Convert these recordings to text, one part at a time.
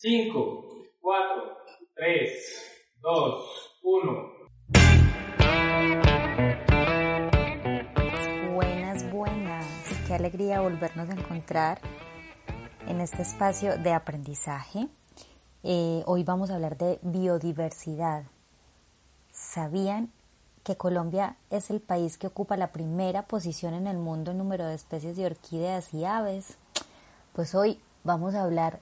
5, 4, 3, 2, 1. Buenas, buenas. Qué alegría volvernos a encontrar en este espacio de aprendizaje. Eh, hoy vamos a hablar de biodiversidad. ¿Sabían que Colombia es el país que ocupa la primera posición en el mundo en número de especies de orquídeas y aves? Pues hoy vamos a hablar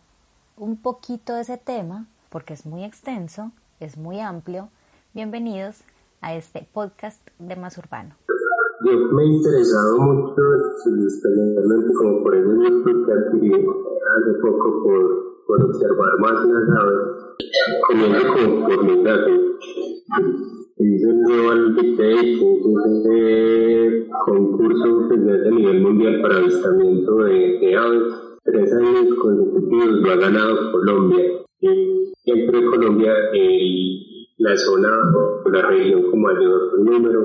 un poquito de ese tema porque es muy extenso, es muy amplio. Bienvenidos a este podcast de Más Urbano. Yo me he interesado mucho, especialmente como por el que adquirí hace poco por, por observar más las aves, comiendo como por mis datos. Hice un Global Big Day, concurso desde a nivel mundial para avistamiento de, de aves tres años consecutivos lo ha ganado Colombia. Y siempre Colombia, la zona o la región con mayor número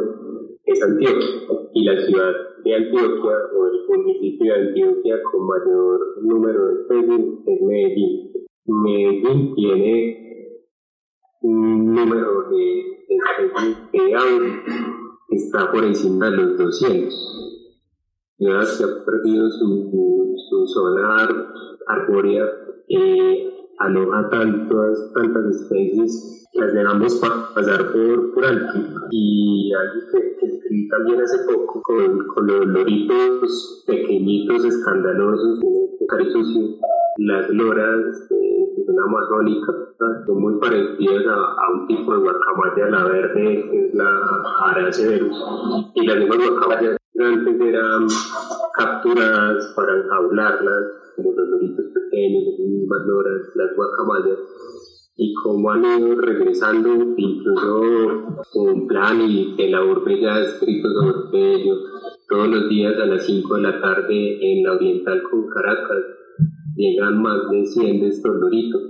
es Antioquia y la ciudad de Antioquia o el municipio de Antioquia con mayor número de especies es Medellín. Medellín tiene un número de especies de aves que está por encima de los 200 ya se ha perdido su, su zona arbórea, eh, aloja tantas, tantas especies, las dejamos pasar por, por alto. Y algo que, escribí también hace poco con, con los loritos pequeñitos, escandalosos, sucio, las loras de zona amazónica son muy parecidas a, a, un tipo de guacamaya, la verde, que es la Araceverus, y las mismas guacamayas antes eran capturadas para encaularlas, como los loritos pequeños, las las guacamayas, y como han ido regresando, incluso un plan y que la urbe ya ha escrito sobre ello, todos los días a las 5 de la tarde en la oriental con Caracas llegan más de 100 de estos loritos.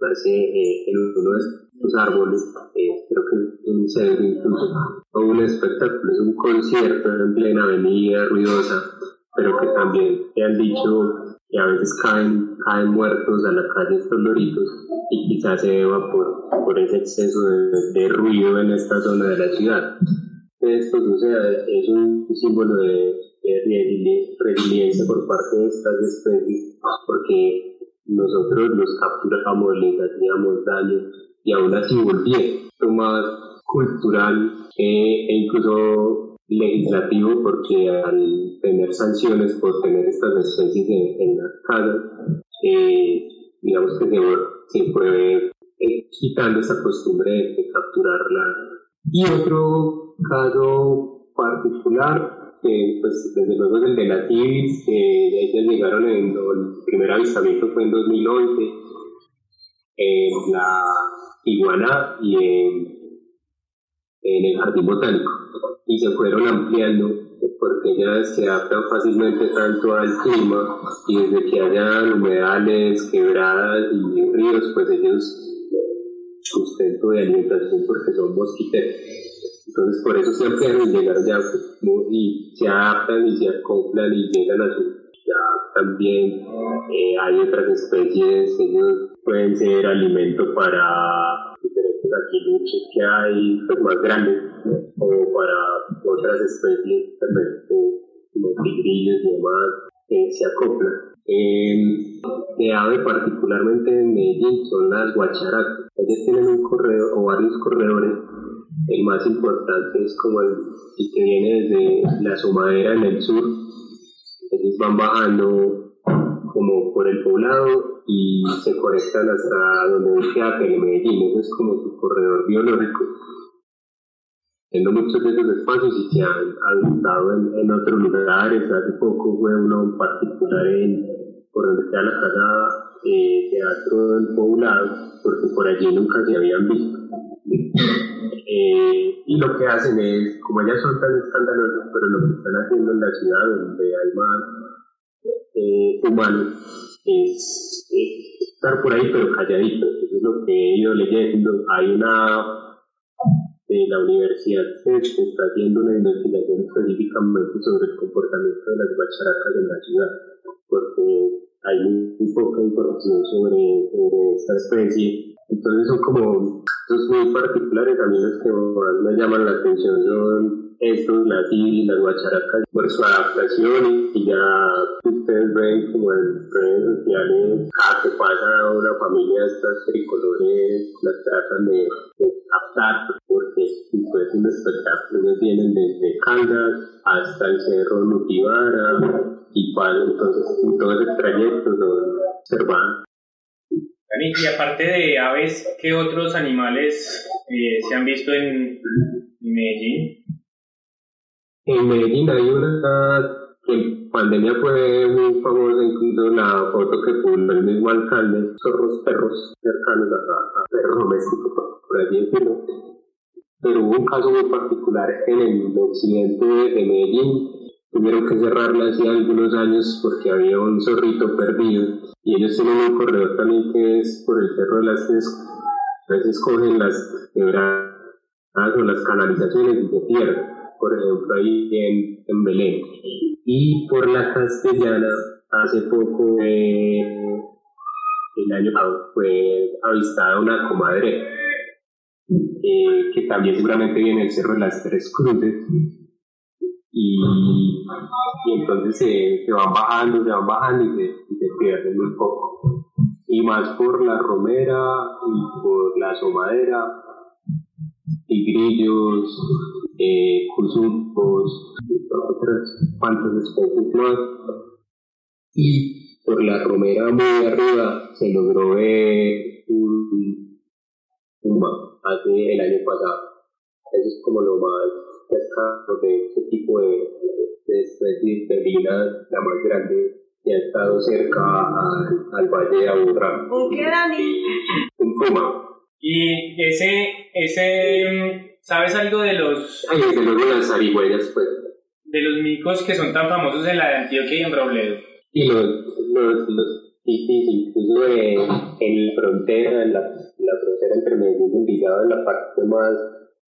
Hace, eh, en uno de estos árboles, eh, creo que un cedro incluso, o un espectáculo, es un concierto en plena avenida ruidosa, pero que también te han dicho que a veces caen, caen muertos a la calle estos loritos y quizás se deba por, por ese exceso de, de, ruido en esta zona de la ciudad. Esto sucede, es un símbolo de, de resiliencia por parte de estas especies porque nosotros los capturamos, les hacíamos daño y aún así volvieron. Más cultural eh, e incluso legislativo porque al tener sanciones por tener estas especies en, la casa, eh, digamos que se, se puede eh, quitando esa costumbre de, capturarla. Y otro caso particular, pues desde luego es el de las ibis, que ellas llegaron en el primer avistamiento fue en 2011 en la iguana y en en el jardín botánico y se fueron ampliando porque ellas se adaptan fácilmente tanto al clima y desde que haya humedales, quebradas y ríos, pues ellos sustento de alimentación porque son mosquiteros. Entonces por eso se ampliaron y llegaron ya y se adaptan y se acoplan y llegan a su ya también eh, hay otras especies, ellos pueden ser alimento para aquiluches que hay pues, más grandes, como para otras especies, como tigrillos y demás, que se acoplan. Eh, de ave particularmente en Medellín son las guacharacas. Ellas tienen un corredor o varios corredores. El más importante es como el, que viene desde la sumadera en el sur. Ellos van bajando como por el poblado y se conectan hasta donde queda Medellín, eso es como su corredor biológico. Tengo muchos de esos espacios y se han habitado en, otros lugares, hace poco fue uno en particular en, por donde queda la casa eh, teatro del poblado, porque por allí nunca se habían visto. Eh, y lo que hacen es, como ellas son tan escandalosas, pero lo que están haciendo en la ciudad donde hay más eh, humano es, estar por ahí pero calladito. Eso es lo que he ido leyendo. Hay una, de la universidad se está haciendo una investigación específicamente sobre el comportamiento de las bacharacas en la ciudad, porque hay muy poca información sobre, sobre esta especie. Entonces son como esos muy particulares, a mí los que más me llaman la atención son estos, las y las guacharacas, por su adaptación y ya ustedes ven como en redes sociales, cada que pasa una familia de estas tricolores, las tratan de, adaptar porque pues, es un espectáculo, vienen desde Caldas hasta el Cerro Nutibara y para entonces todo ese trayecto lo observan. Y aparte de aves, ¿qué otros animales eh, se han visto en Medellín? En Medellín hay una que en pandemia fue muy famosa, incluso la foto que publicó el mismo alcalde, zorros perros cercanos a, a perros domésticos, por así decirlo. Pero hubo un caso muy particular en el occidente de Medellín, tuvieron que cerrarla hace algunos años porque había un zorrito perdido. Y ellos tienen un corredor también que es por el cerro de las tres. A cogen las quebradas o las canalizaciones y se pierden por ejemplo, ahí en, en Belén. Y por la castellana, hace poco, eh, el año pasado, fue avistada una comadre, eh, que también seguramente viene el Cerro de las Tres Cruces. Y, y entonces se, se, van bajando, se van bajando y se, y se pierden muy poco. Y más por la romera y por la somadera tigrillos, eh, otras cuantas especies más. Y por la romera muy arriba se logró ver un puma hace el año pasado. Eso es como lo más cercano de este tipo de, de especies felinas, la más grande que ha estado cerca al, al valle de Aburrá. ¿Un qué, Dani? Un puma. Y ese, ese, ¿sabes algo de los... Ay, luego las zarigüeyas, pues. De los micos que son tan famosos en la de Antioquia y en Robledo. Y los, los, los incluso en, en frontera, en la, la frontera entre Medellín y Envigado, en la parte más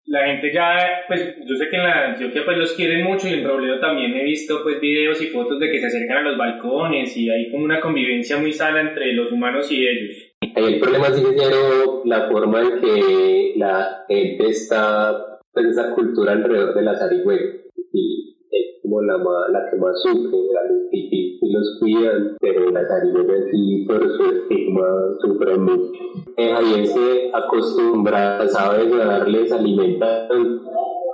la gente ya, pues yo sé que en la Antioquia pues los quieren mucho y en Robledo también he visto pues videos y fotos de que se acercan a los balcones y hay como una convivencia muy sana entre los humanos y ellos. El problema sigue siendo la forma en que la gente está, pues esa cultura alrededor de la zarigüeya y es como la, la que más sufre, los y los cuidan, pero la zarigüeya sí por su estigma sufre mucho. Ahí se acostumbra, sabes, a darles alimentación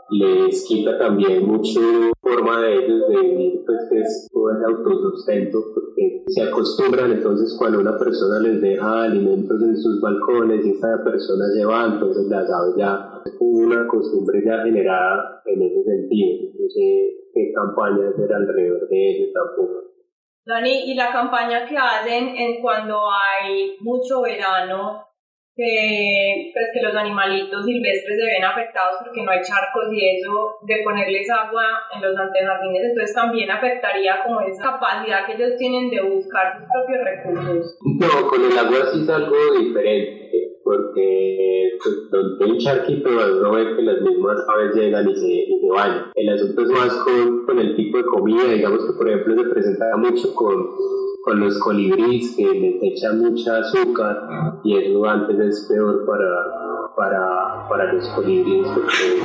les quita también mucho forma de ellos de vivir, pues es todo el autosustento, porque se acostumbran entonces cuando una persona les deja alimentos en sus balcones y esa persona se va, entonces la sabe ya una costumbre ya generada en ese sentido. No sé qué campaña hacer alrededor de ellos tampoco. Dani, y la campaña que hacen en cuando hay mucho verano que, pues, que los animalitos silvestres se ven afectados porque no hay charcos y eso de ponerles agua en los antejardines, entonces también afectaría como esa capacidad que ellos tienen de buscar sus propios recursos. No, con el agua sí es algo diferente, porque pues, donde hay un charquito no ve que las mismas aves llegan y se, y se bañan. El asunto es más con, con el tipo de comida, digamos que por ejemplo se presenta mucho con con los colibríes que les echan mucha azúcar y eso antes es peor para, para, para los colibríes porque,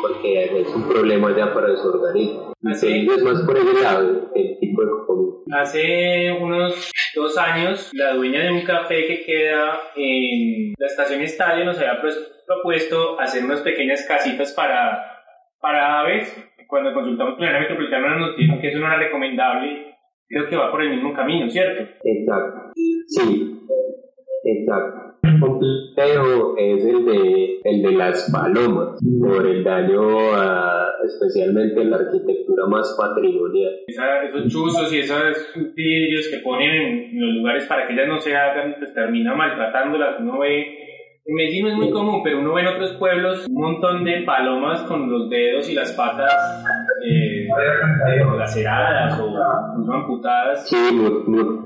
porque, es un problema ya para su organismo. Así es más por el lado, el tipo de comida. Hace unos dos años, la dueña de un café que queda en la estación Estadio nos había propuesto hacer unas pequeñas casitas para, para aves. Cuando consultamos con la metropolitana nos dijeron que eso no era recomendable creo que va por el mismo camino, ¿cierto? Exacto. Sí, exacto. El complejo es el de, el de las palomas, por el daño a, especialmente en la arquitectura más patrimonial. esos chuzos y esos vidrios que ponen en los lugares para que ellas no se hagan, pues termina maltratándolas. Uno ve en Medellín no es muy común, pero uno ve en otros pueblos un montón de palomas con los dedos y las patas eh, laceradas o incluso amputadas. Sí,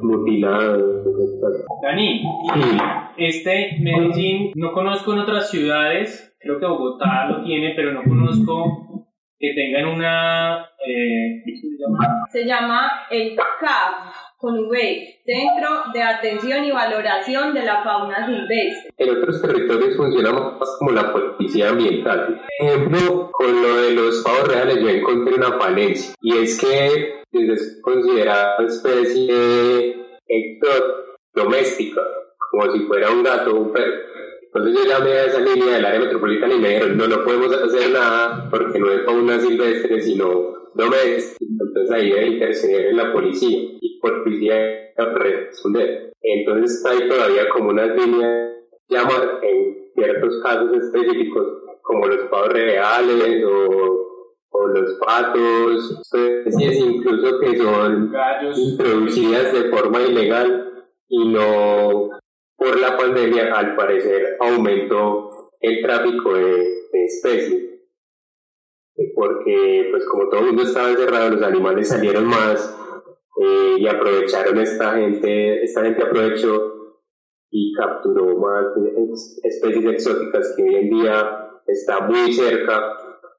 mutiladas. Dani, este Medellín no conozco en otras ciudades, creo que Bogotá lo tiene, pero no conozco que tengan una... Eh, se llama? Se llama el CAF con V, Centro de Atención y Valoración de la Fauna Silvestre. En otros territorios funciona más como la policía ambiental. Por ejemplo, con lo de los pavos reales yo encontré una falencia y es que es considerada especie doméstica, como si fuera un gato o un perro. Entonces yo llamé a esa línea del área metropolitana y me dijeron, no, no podemos hacer nada porque no es fauna silvestre, sino doméstica. Entonces ahí debe interceder en la policía por responder. Entonces hay todavía como unas líneas llamar en ciertos casos específicos como los pavos reales o o los patos, especies incluso que son introducidas de forma ilegal y no por la pandemia al parecer aumentó el tráfico de, especies. Porque pues como todo el mundo estaba encerrado los animales salieron más eh, y aprovecharon esta gente esta gente aprovechó y capturó más especies exóticas que hoy en día está muy cerca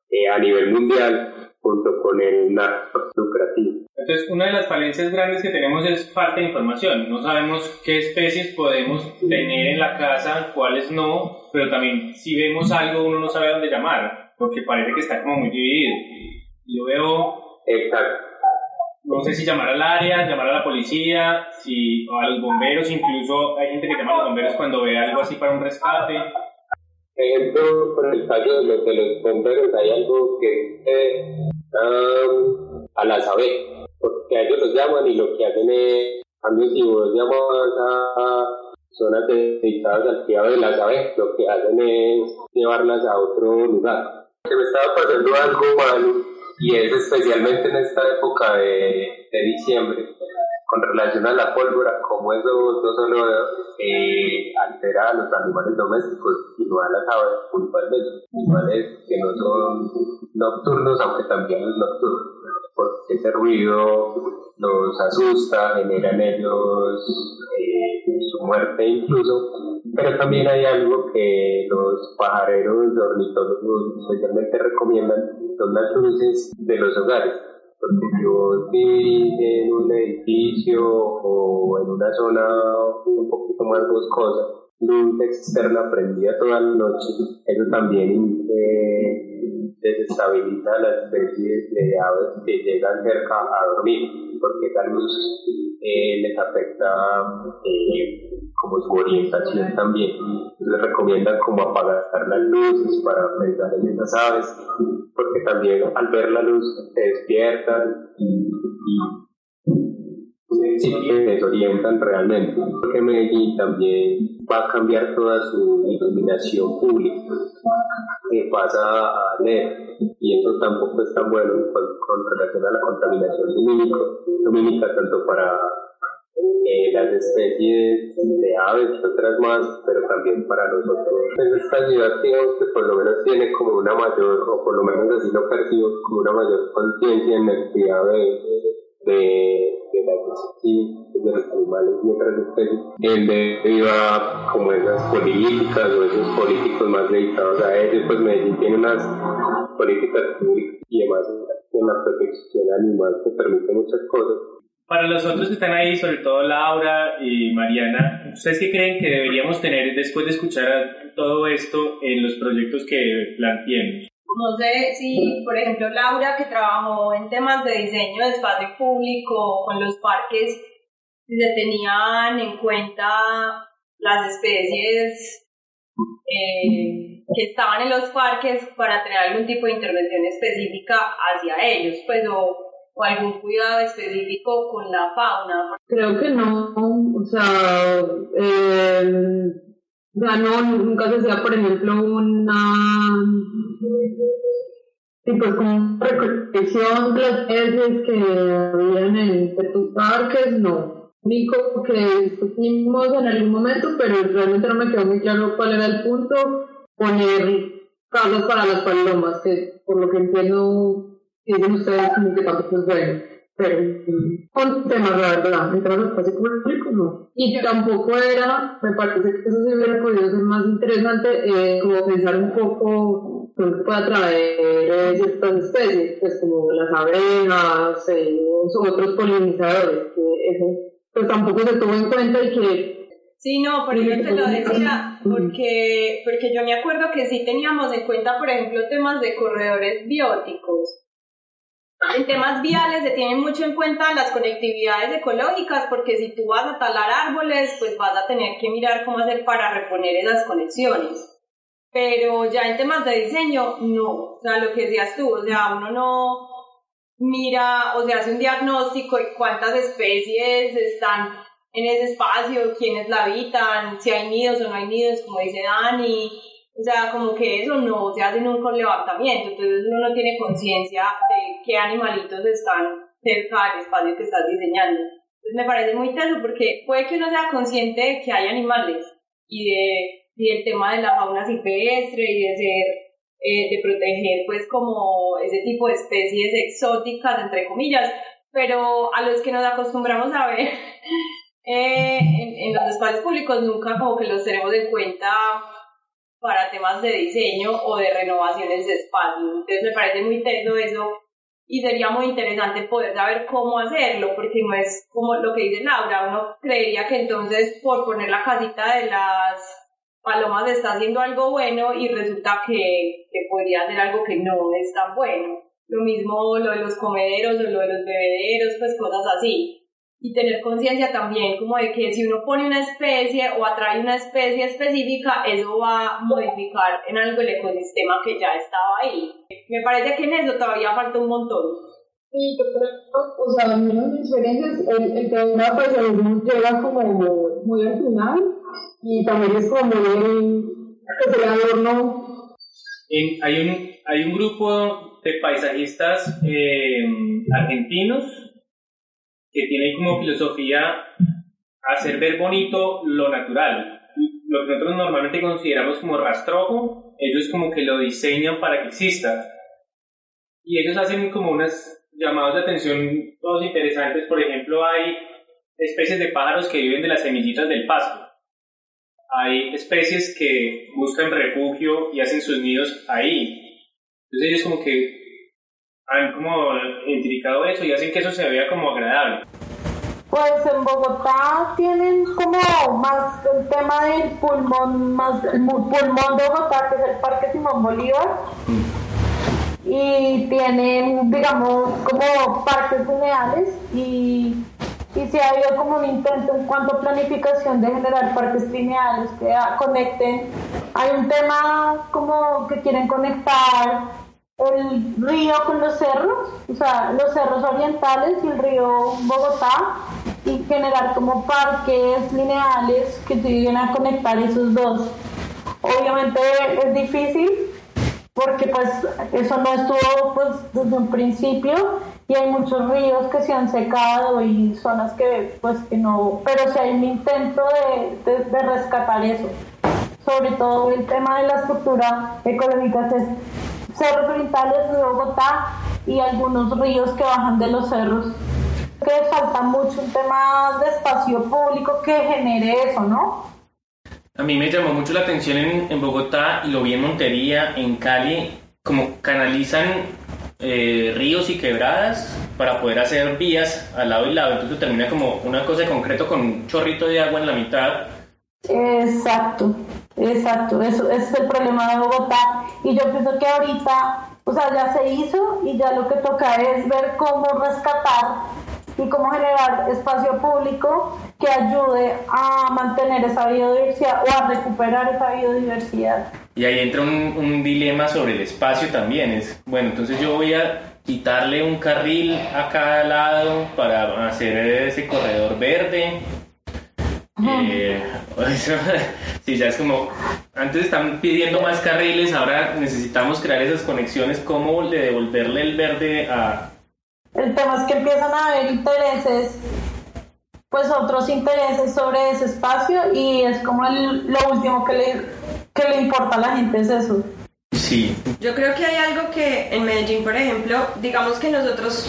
eh, a nivel mundial junto con el narco lucrativo. Entonces, una de las falencias grandes que tenemos es falta de información. No sabemos qué especies podemos tener en la casa, cuáles no, pero también si vemos algo uno no sabe dónde llamar, porque parece que está como muy dividido. Yo veo... Exacto. No sé si llamar al área, llamar a la policía, si, o a los bomberos, incluso hay gente que llama a los bomberos cuando ve algo así para un rescate ejemplo, con el caso de los, de los bomberos, hay algo que eh, a la saber, porque a ellos los llaman y lo que hacen es, cambio si vos llamas a zonas dedicadas al cuidado de la aves, lo que hacen es llevarlas a otro lugar. Que me estaba pasando algo malo, y es especialmente en esta época de, diciembre, con relación a la pólvora, como eso no solo eh, altera a los animales domésticos, sino a las aves puntualmente, animales que no son nocturnos, aunque también es nocturno, porque ese ruido los asusta, genera en ellos eh, su muerte incluso, pero también hay algo que los pajareros ornitólogos especialmente recomiendan, son las luces de los hogares. Porque yo estoy en un edificio o en una zona un poquito más boscosa, luz externa prendida toda la noche, eso también eh, desestabiliza las especies de aves que llegan cerca a dormir, porque esa luz eh, les afecta eh, como su orientación también. Les recomiendan como apagar las luces para pensar en esas aves, porque también al ver la luz se despiertan y, se desorientan realmente. Porque Medellín también va a cambiar toda su iluminación pública, que pasa a LED, y eso tampoco es tan bueno con, relación a la contaminación lumínica, tanto para eh, las especies de aves y otras más, pero también para nosotros. En esta ciudad digamos que por lo menos tiene como una mayor, o por lo menos así lo percibo, como una mayor conciencia en el cuidado de, de, de las especies, de los animales y otras especies, en debido como esas políticas o esos políticos más dedicados a ello, pues Medellín tiene unas políticas públicas y demás en la protección animal que permite muchas cosas para los otros que están ahí, sobre todo Laura y Mariana, ¿ustedes qué creen que deberíamos tener después de escuchar todo esto en los proyectos que planteemos? No sé si, por ejemplo, Laura, que trabajó en temas de diseño de espacio público con los parques, si se tenían en cuenta las especies eh, que estaban en los parques para tener algún tipo de intervención específica hacia ellos, pues o algún cuidado específico con la fauna? Creo que no, o sea, eh, ya no, nunca se hacía, por ejemplo, una sí, pues como recolección de las especies que habían en tus parques, no. Único que discutimos en algún momento, pero realmente no me quedó muy claro cuál era el punto, poner casas para las palomas, que por lo que entiendo dicen ustedes como que tampoco es bueno. Pero con temas, la verdad, en temas de espacio público no. Y tampoco era, me parece que eso sí hubiera podido ser más interesante, eh, como pensar un poco que puede atraer ciertas especies, pues como las abejas, eh, otros polinizadores, que eso pues tampoco se tuvo en cuenta y que... Sí, no, por eso te lo decía, porque, porque yo me acuerdo que sí teníamos en cuenta, por ejemplo, temas de corredores bióticos. En temas viales se tienen mucho en cuenta las conectividades ecológicas, porque si tú vas a talar árboles, pues vas a tener que mirar cómo hacer para reponer esas conexiones. Pero ya en temas de diseño, no. O sea, lo que decías tú, o sea, uno no mira o se hace un diagnóstico de cuántas especies están en ese espacio, quiénes la habitan, si hay nidos o no hay nidos, como dice Dani. O sea, como que eso no se hace nunca un levantamiento, entonces uno no tiene conciencia de qué animalitos están cerca del espacio que estás diseñando. Entonces me parece muy teso porque puede que uno sea consciente de que hay animales y de y el tema de la fauna silvestre y de ser, eh, de proteger pues como ese tipo de especies exóticas, entre comillas, pero a los que nos acostumbramos a ver eh, en, los espacios públicos nunca como que los tenemos en cuenta para temas de diseño o de renovaciones de espacios. Entonces me parece muy teso eso y sería muy interesante poder saber cómo hacerlo, porque no es como lo que dice Laura, uno creería que entonces por poner la casita de las Palomas está haciendo algo bueno y resulta que, que podría hacer algo que no es tan bueno. Lo mismo lo de los comederos o lo de los bebederos, pues cosas así. Y tener conciencia también como de que si uno pone una especie o atrae una especie específica, eso va a modificar en algo el ecosistema que ya estaba ahí. Me parece que en eso todavía falta un montón. Sí, yo creo, o sea, menos diferencias, el, el tema pues llega como muy al final, y también es como el, adorno. hay, un, hay un grupo de paisajistas eh, argentinos que tienen como filosofía hacer ver bonito lo natural. Lo que nosotros normalmente consideramos como rastrojo, ellos como que lo diseñan para que exista. Y ellos hacen como unas llamadas de atención todos interesantes. Por ejemplo, hay especies de pájaros que viven de las semillitas del pasto hay especies que buscan refugio y hacen sus nidos ahí. Entonces ellos como que han como identificado eso y hacen que eso se vea como agradable. Pues en Bogotá tienen como más el tema del pulmón, más el pulmón de Bogotá, que es el Parque Simón Bolívar. Y tienen, digamos, como parques lineales y y si ha habido como un intento en cuanto a planificación de generar parques lineales que conecten. Hay un tema como que quieren conectar el río con los cerros, o sea, los cerros orientales y el río Bogotá y generar como parques lineales que lleguen a conectar esos dos. Obviamente es difícil porque pues eso no estuvo pues desde un principio y hay muchos ríos que se han secado y zonas que pues que no, pero si hay un intento de, de, rescatar eso. Sobre todo el tema de la estructura ecológica es cerros orientales de Bogotá y algunos ríos que bajan de los cerros. Que falta mucho un tema de espacio público que genere eso, ¿no? A mí me llamó mucho la atención en, en Bogotá y lo vi en Montería, en Cali, como canalizan eh, ríos y quebradas para poder hacer vías al lado y lado. Entonces termina como una cosa de concreto con un chorrito de agua en la mitad. Exacto, exacto. Eso, es el problema de Bogotá. Y yo pienso que ahorita, o sea, ya se hizo y ya lo que toca es ver cómo rescatar y cómo generar espacio público que ayude a mantener esa biodiversidad o a recuperar esa biodiversidad. Y ahí entra un, dilema sobre el espacio también. Es, bueno, entonces yo voy a quitarle un carril a cada lado para hacer ese corredor verde. Eh, sí, ya es como, antes están pidiendo más carriles, ahora necesitamos crear esas conexiones, ¿cómo de devolverle el verde a... El tema es que empiezan a haber intereses, pues otros intereses sobre ese espacio y es como lo último que le que le importa a la gente es eso. Sí. Yo creo que hay algo que en Medellín, por ejemplo, digamos que nosotros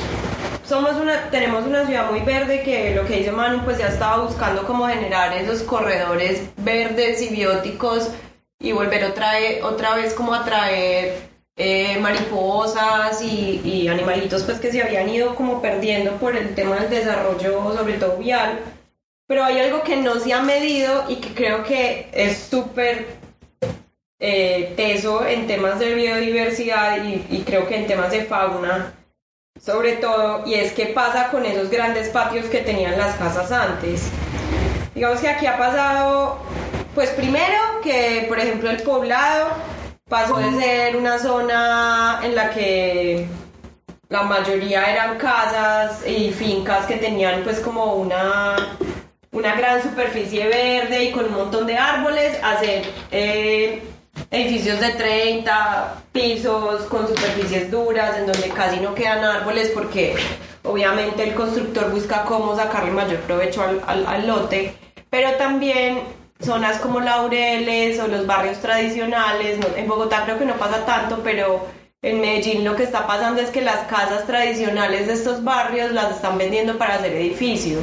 somos una, tenemos una ciudad muy verde que lo que dice Manu, pues ya estaba buscando cómo generar esos corredores verdes y bióticos y volver otra, vez, otra vez como a traer eh, mariposas y, y, animalitos pues que se habían ido como perdiendo por el tema del desarrollo, sobre todo vial. pero hay algo que no se ha medido y que creo que es súper eh, teso en temas de biodiversidad y, creo que en temas de fauna sobre todo, y es qué pasa con esos grandes patios que tenían las casas antes. Digamos que aquí ha pasado, pues primero que, por ejemplo, el poblado pasó de ser una zona en la que la mayoría eran casas y fincas que tenían pues como una, una gran superficie verde y con un montón de árboles, a eh, edificios de 30 pisos con superficies duras en donde casi no quedan árboles porque obviamente el constructor busca cómo sacarle mayor provecho al, lote, pero también zonas como Laureles o los barrios tradicionales, en Bogotá creo que no pasa tanto, pero en Medellín lo que está pasando es que las casas tradicionales de estos barrios las están vendiendo para hacer edificios.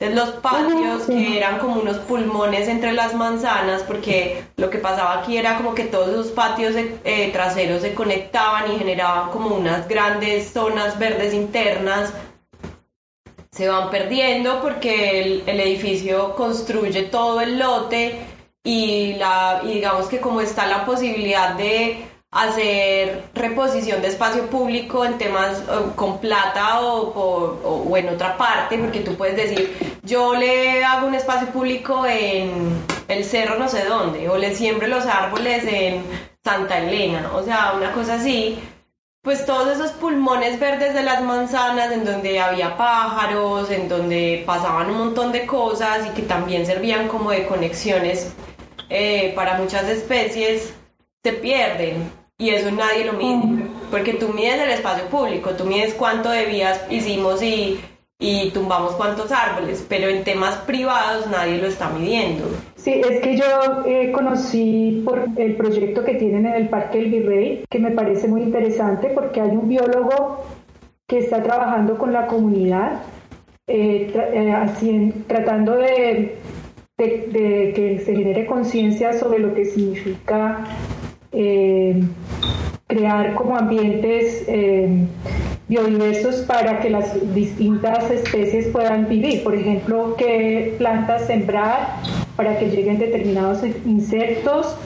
Entonces los patios que eran como unos pulmones entre las manzanas, porque lo que pasaba aquí era como que todos esos patios eh, traseros se conectaban y generaban como unas grandes zonas verdes internas, se van perdiendo porque el, el edificio construye todo el lote y, la, y digamos que como está la posibilidad de hacer reposición de espacio público en temas eh, con plata o, en otra parte, porque tú puedes decir, yo le hago un espacio público en el cerro no sé dónde, o le siembro los árboles en Santa Elena, o sea, una cosa así. Pues todos esos pulmones verdes de las manzanas, en donde había pájaros, en donde pasaban un montón de cosas y que también servían como de conexiones eh, para muchas especies, se pierden. Y eso nadie lo mide, porque tú mides el espacio público, tú mides cuánto de vías hicimos y, y tumbamos cuántos árboles, pero en temas privados nadie lo está midiendo. Sí, es que yo eh, conocí por el proyecto que tienen en el Parque del Virrey, que me parece muy interesante porque hay un biólogo que está trabajando con la comunidad, eh, eh, así, tratando de, de, de, que se genere conciencia sobre lo que significa eh, crear como ambientes eh, biodiversos para que las distintas especies puedan vivir. Por ejemplo, qué plantas sembrar para que lleguen determinados insectos.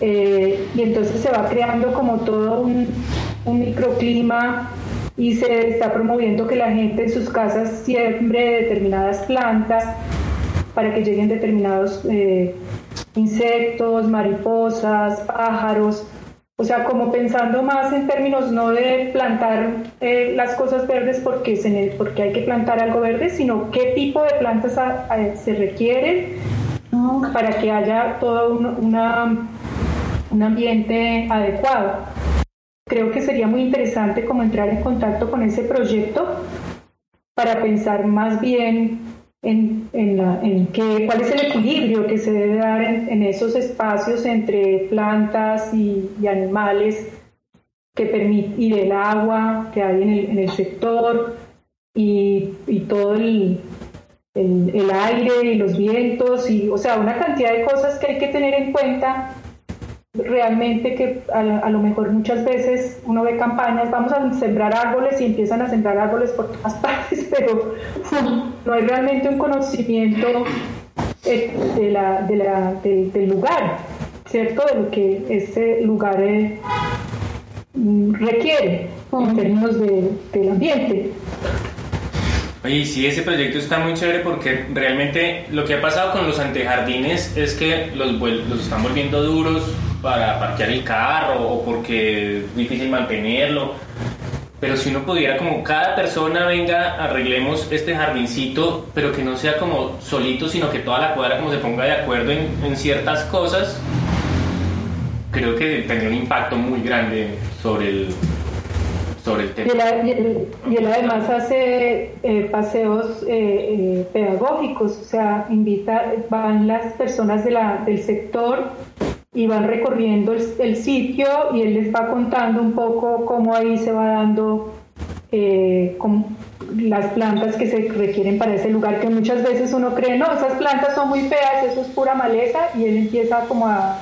Eh, y entonces se va creando como todo un, microclima y se está promoviendo que la gente en sus casas siembre determinadas plantas para que lleguen determinados insectos, mariposas, pájaros, o sea, como pensando más en términos no de plantar eh, las cosas verdes porque, se, porque hay que plantar algo verde, sino qué tipo de plantas se requieren para que haya todo un, una, un ambiente adecuado. Creo que sería muy interesante como entrar en contacto con ese proyecto para pensar más bien en, en, en cuál es el equilibrio que se debe dar en, esos espacios entre plantas y, animales que permite, y del agua que hay en el, en el sector y, y todo el, el, el, aire y los vientos y o sea una cantidad de cosas que hay que tener en cuenta realmente que a, lo mejor muchas veces uno ve campañas, vamos a sembrar árboles y empiezan a sembrar árboles por todas partes, pero no hay realmente un conocimiento eh, de la, de la, del lugar, ¿cierto? De lo que ese lugar eh, requiere en términos de, del ambiente. Oye, sí, ese proyecto está muy chévere porque realmente lo que ha pasado con los antejardines es que los, los están volviendo duros para parquear el carro o porque es difícil mantenerlo. Pero si uno pudiera, como cada persona venga, arreglemos este jardincito, pero que no sea como solito, sino que toda la cuadra como se ponga de acuerdo en, en ciertas cosas, creo que tendría un impacto muy grande sobre el, sobre el tema. Y él, además hace eh, paseos eh, eh, pedagógicos, o sea, invita, van las personas de la, del sector y van recorriendo el, sitio y él les va contando un poco cómo ahí se va dando las plantas que se requieren para ese lugar, que muchas veces uno cree, no, esas plantas son muy feas, eso es pura maleza, y él empieza como a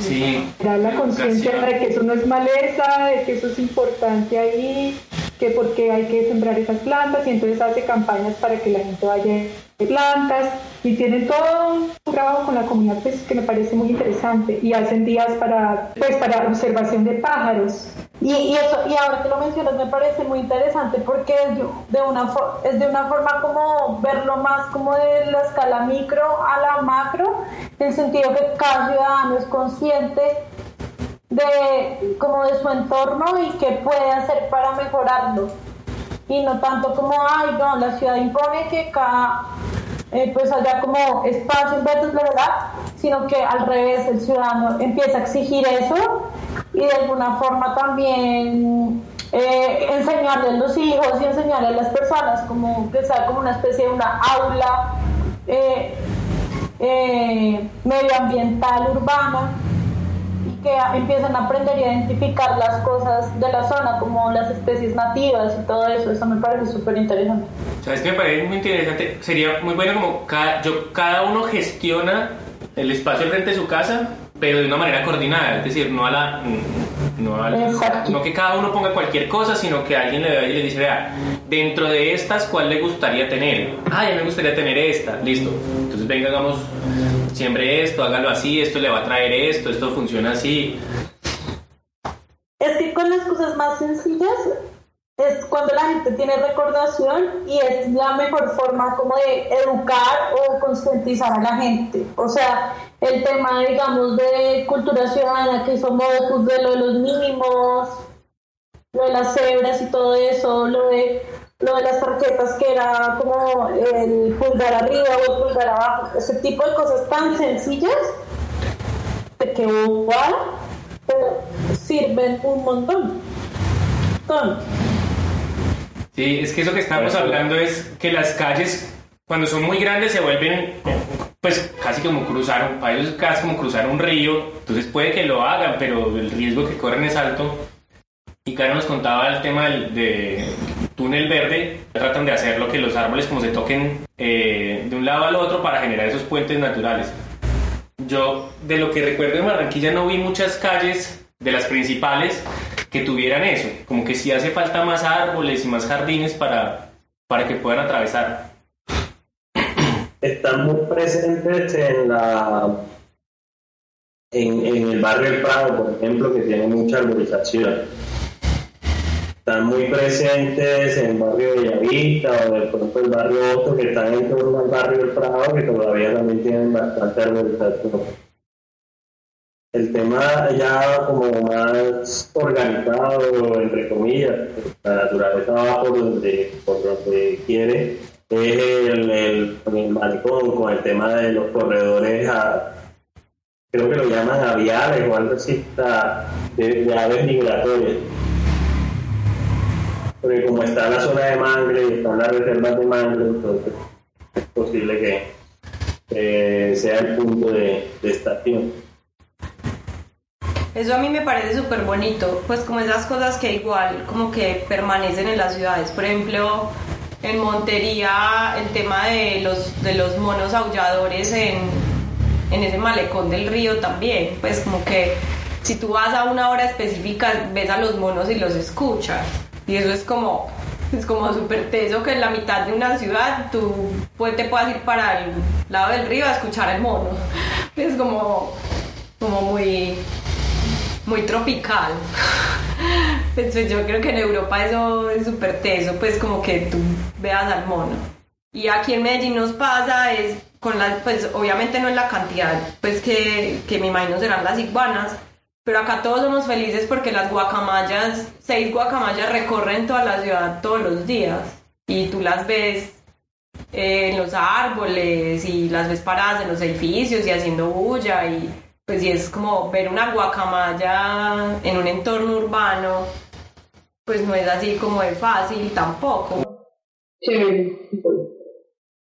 Sí. Dar la conciencia de que eso no es maleza, de que eso es importante ahí, que porque hay que sembrar esas plantas y entonces hace campañas para que la gente vaya plantas y tienen todo un trabajo con la comunidad pues, que me parece muy interesante y hacen días para, pues, para observación de pájaros. Y, y, eso, y ahora que lo mencionas me parece muy interesante porque es de, una es de una forma como verlo más como de la escala micro a la macro, en el sentido que cada ciudadano es consciente de como de su entorno y qué puede hacer para mejorarlo y no tanto como ay no la ciudad impone que cada eh, pues haya como espacios verdes, la verdad, sino que al revés el ciudadano empieza a exigir eso y de alguna forma también eh, enseñarle a los hijos y enseñarle a las personas como que sea como una especie de una aula eh, medioambiental urbana que empiezan a aprender y a identificar las cosas de la zona, como las especies nativas y todo eso. Eso me parece súper interesante. ¿Sabes qué me parece muy interesante? Sería muy bueno como cada, yo, cada uno gestiona el espacio frente de su casa, pero de una manera coordinada, es decir, no a la... No, a no que cada uno ponga cualquier cosa, sino que alguien le vea y le dice, vea, dentro de estas, ¿cuál le gustaría tener? Ah, ya me gustaría tener esta, listo. Entonces venga, hagamos siembre esto, hágalo así, esto le va a traer esto, esto funciona así. Es que con las cosas más sencillas es cuando la gente tiene recordación y es la mejor forma como de educar o concientizar a la gente. O sea, el tema, digamos, de cultura ciudadana, que somos pues, de lo de los mínimos, lo de las cebras y todo eso, lo de lo de las tarjetas que era como el pulgar arriba o el pulgar abajo, ese tipo de cosas tan sencillas que igual sirven un montón. Sí, es que eso que estamos hablando es que las calles cuando son muy grandes se vuelven pues casi como cruzar, para ellos casi como cruzar un río, entonces puede que lo hagan, pero el riesgo que corren es alto. Y Caro nos contaba el tema del, de túnel verde, tratan de hacer lo que los árboles como se toquen eh, de un lado al otro para generar esos puentes naturales. Yo, de lo que recuerdo en Barranquilla, no vi muchas calles de las principales que tuvieran eso, como que sí hace falta más árboles y más jardines para, para que puedan atravesar. Están muy presentes en la en, en el barrio El Prado, por ejemplo, que tiene mucha arborización están muy presentes en el barrio de Bellavista o de pronto el barrio Otto, que están en torno al barrio del Prado, que todavía también tienen bastante arborización. El tema ya como más organizado, entre comillas, la naturaleza va por donde, por donde quiere, es el, el, el malecón con el tema de los corredores creo que lo llaman aviales o algo así, de aves migratorias porque como está la zona de mangle están las reservas de mangle, entonces es posible que sea el punto de, estación. Eso a mí me parece súper bonito, pues como esas cosas que igual como que permanecen en las ciudades. Por ejemplo, en Montería el tema de los, de los monos aulladores en, en ese malecón del río también, pues como que si tú vas a una hora específica ves a los monos y los escuchas. Y eso es como, es como súper teso que en la mitad de una ciudad tú te puedas ir para el lado del río a escuchar el mono. Es como, como muy, muy tropical. Pues yo creo que en Europa eso es súper teso, pues como que tú veas al mono. Y aquí en Medellín nos pasa es con las, pues obviamente no es la cantidad, pues que, que me imagino serán las iguanas, pero acá todos somos felices porque las guacamayas, seis guacamayas recorren toda la ciudad todos los días y tú las ves en los árboles y las ves paradas en los edificios y haciendo bulla y pues y es como ver una guacamaya en un entorno urbano, pues no es así como de fácil tampoco.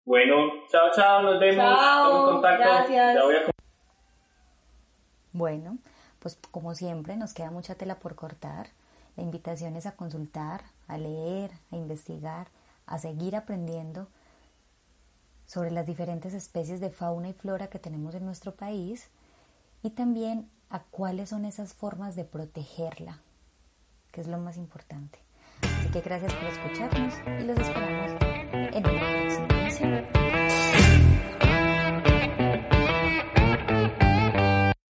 Bueno, chao, chao, nos vemos. Chao, en contacto. Gracias. Bueno, pues como siempre nos queda mucha tela por cortar. La invitación es a consultar, a leer, a investigar, a seguir aprendiendo sobre las diferentes especies de fauna y flora que tenemos en nuestro país y también a cuáles son esas formas de protegerla, que es lo más importante. Así que gracias por escucharnos y los esperamos en el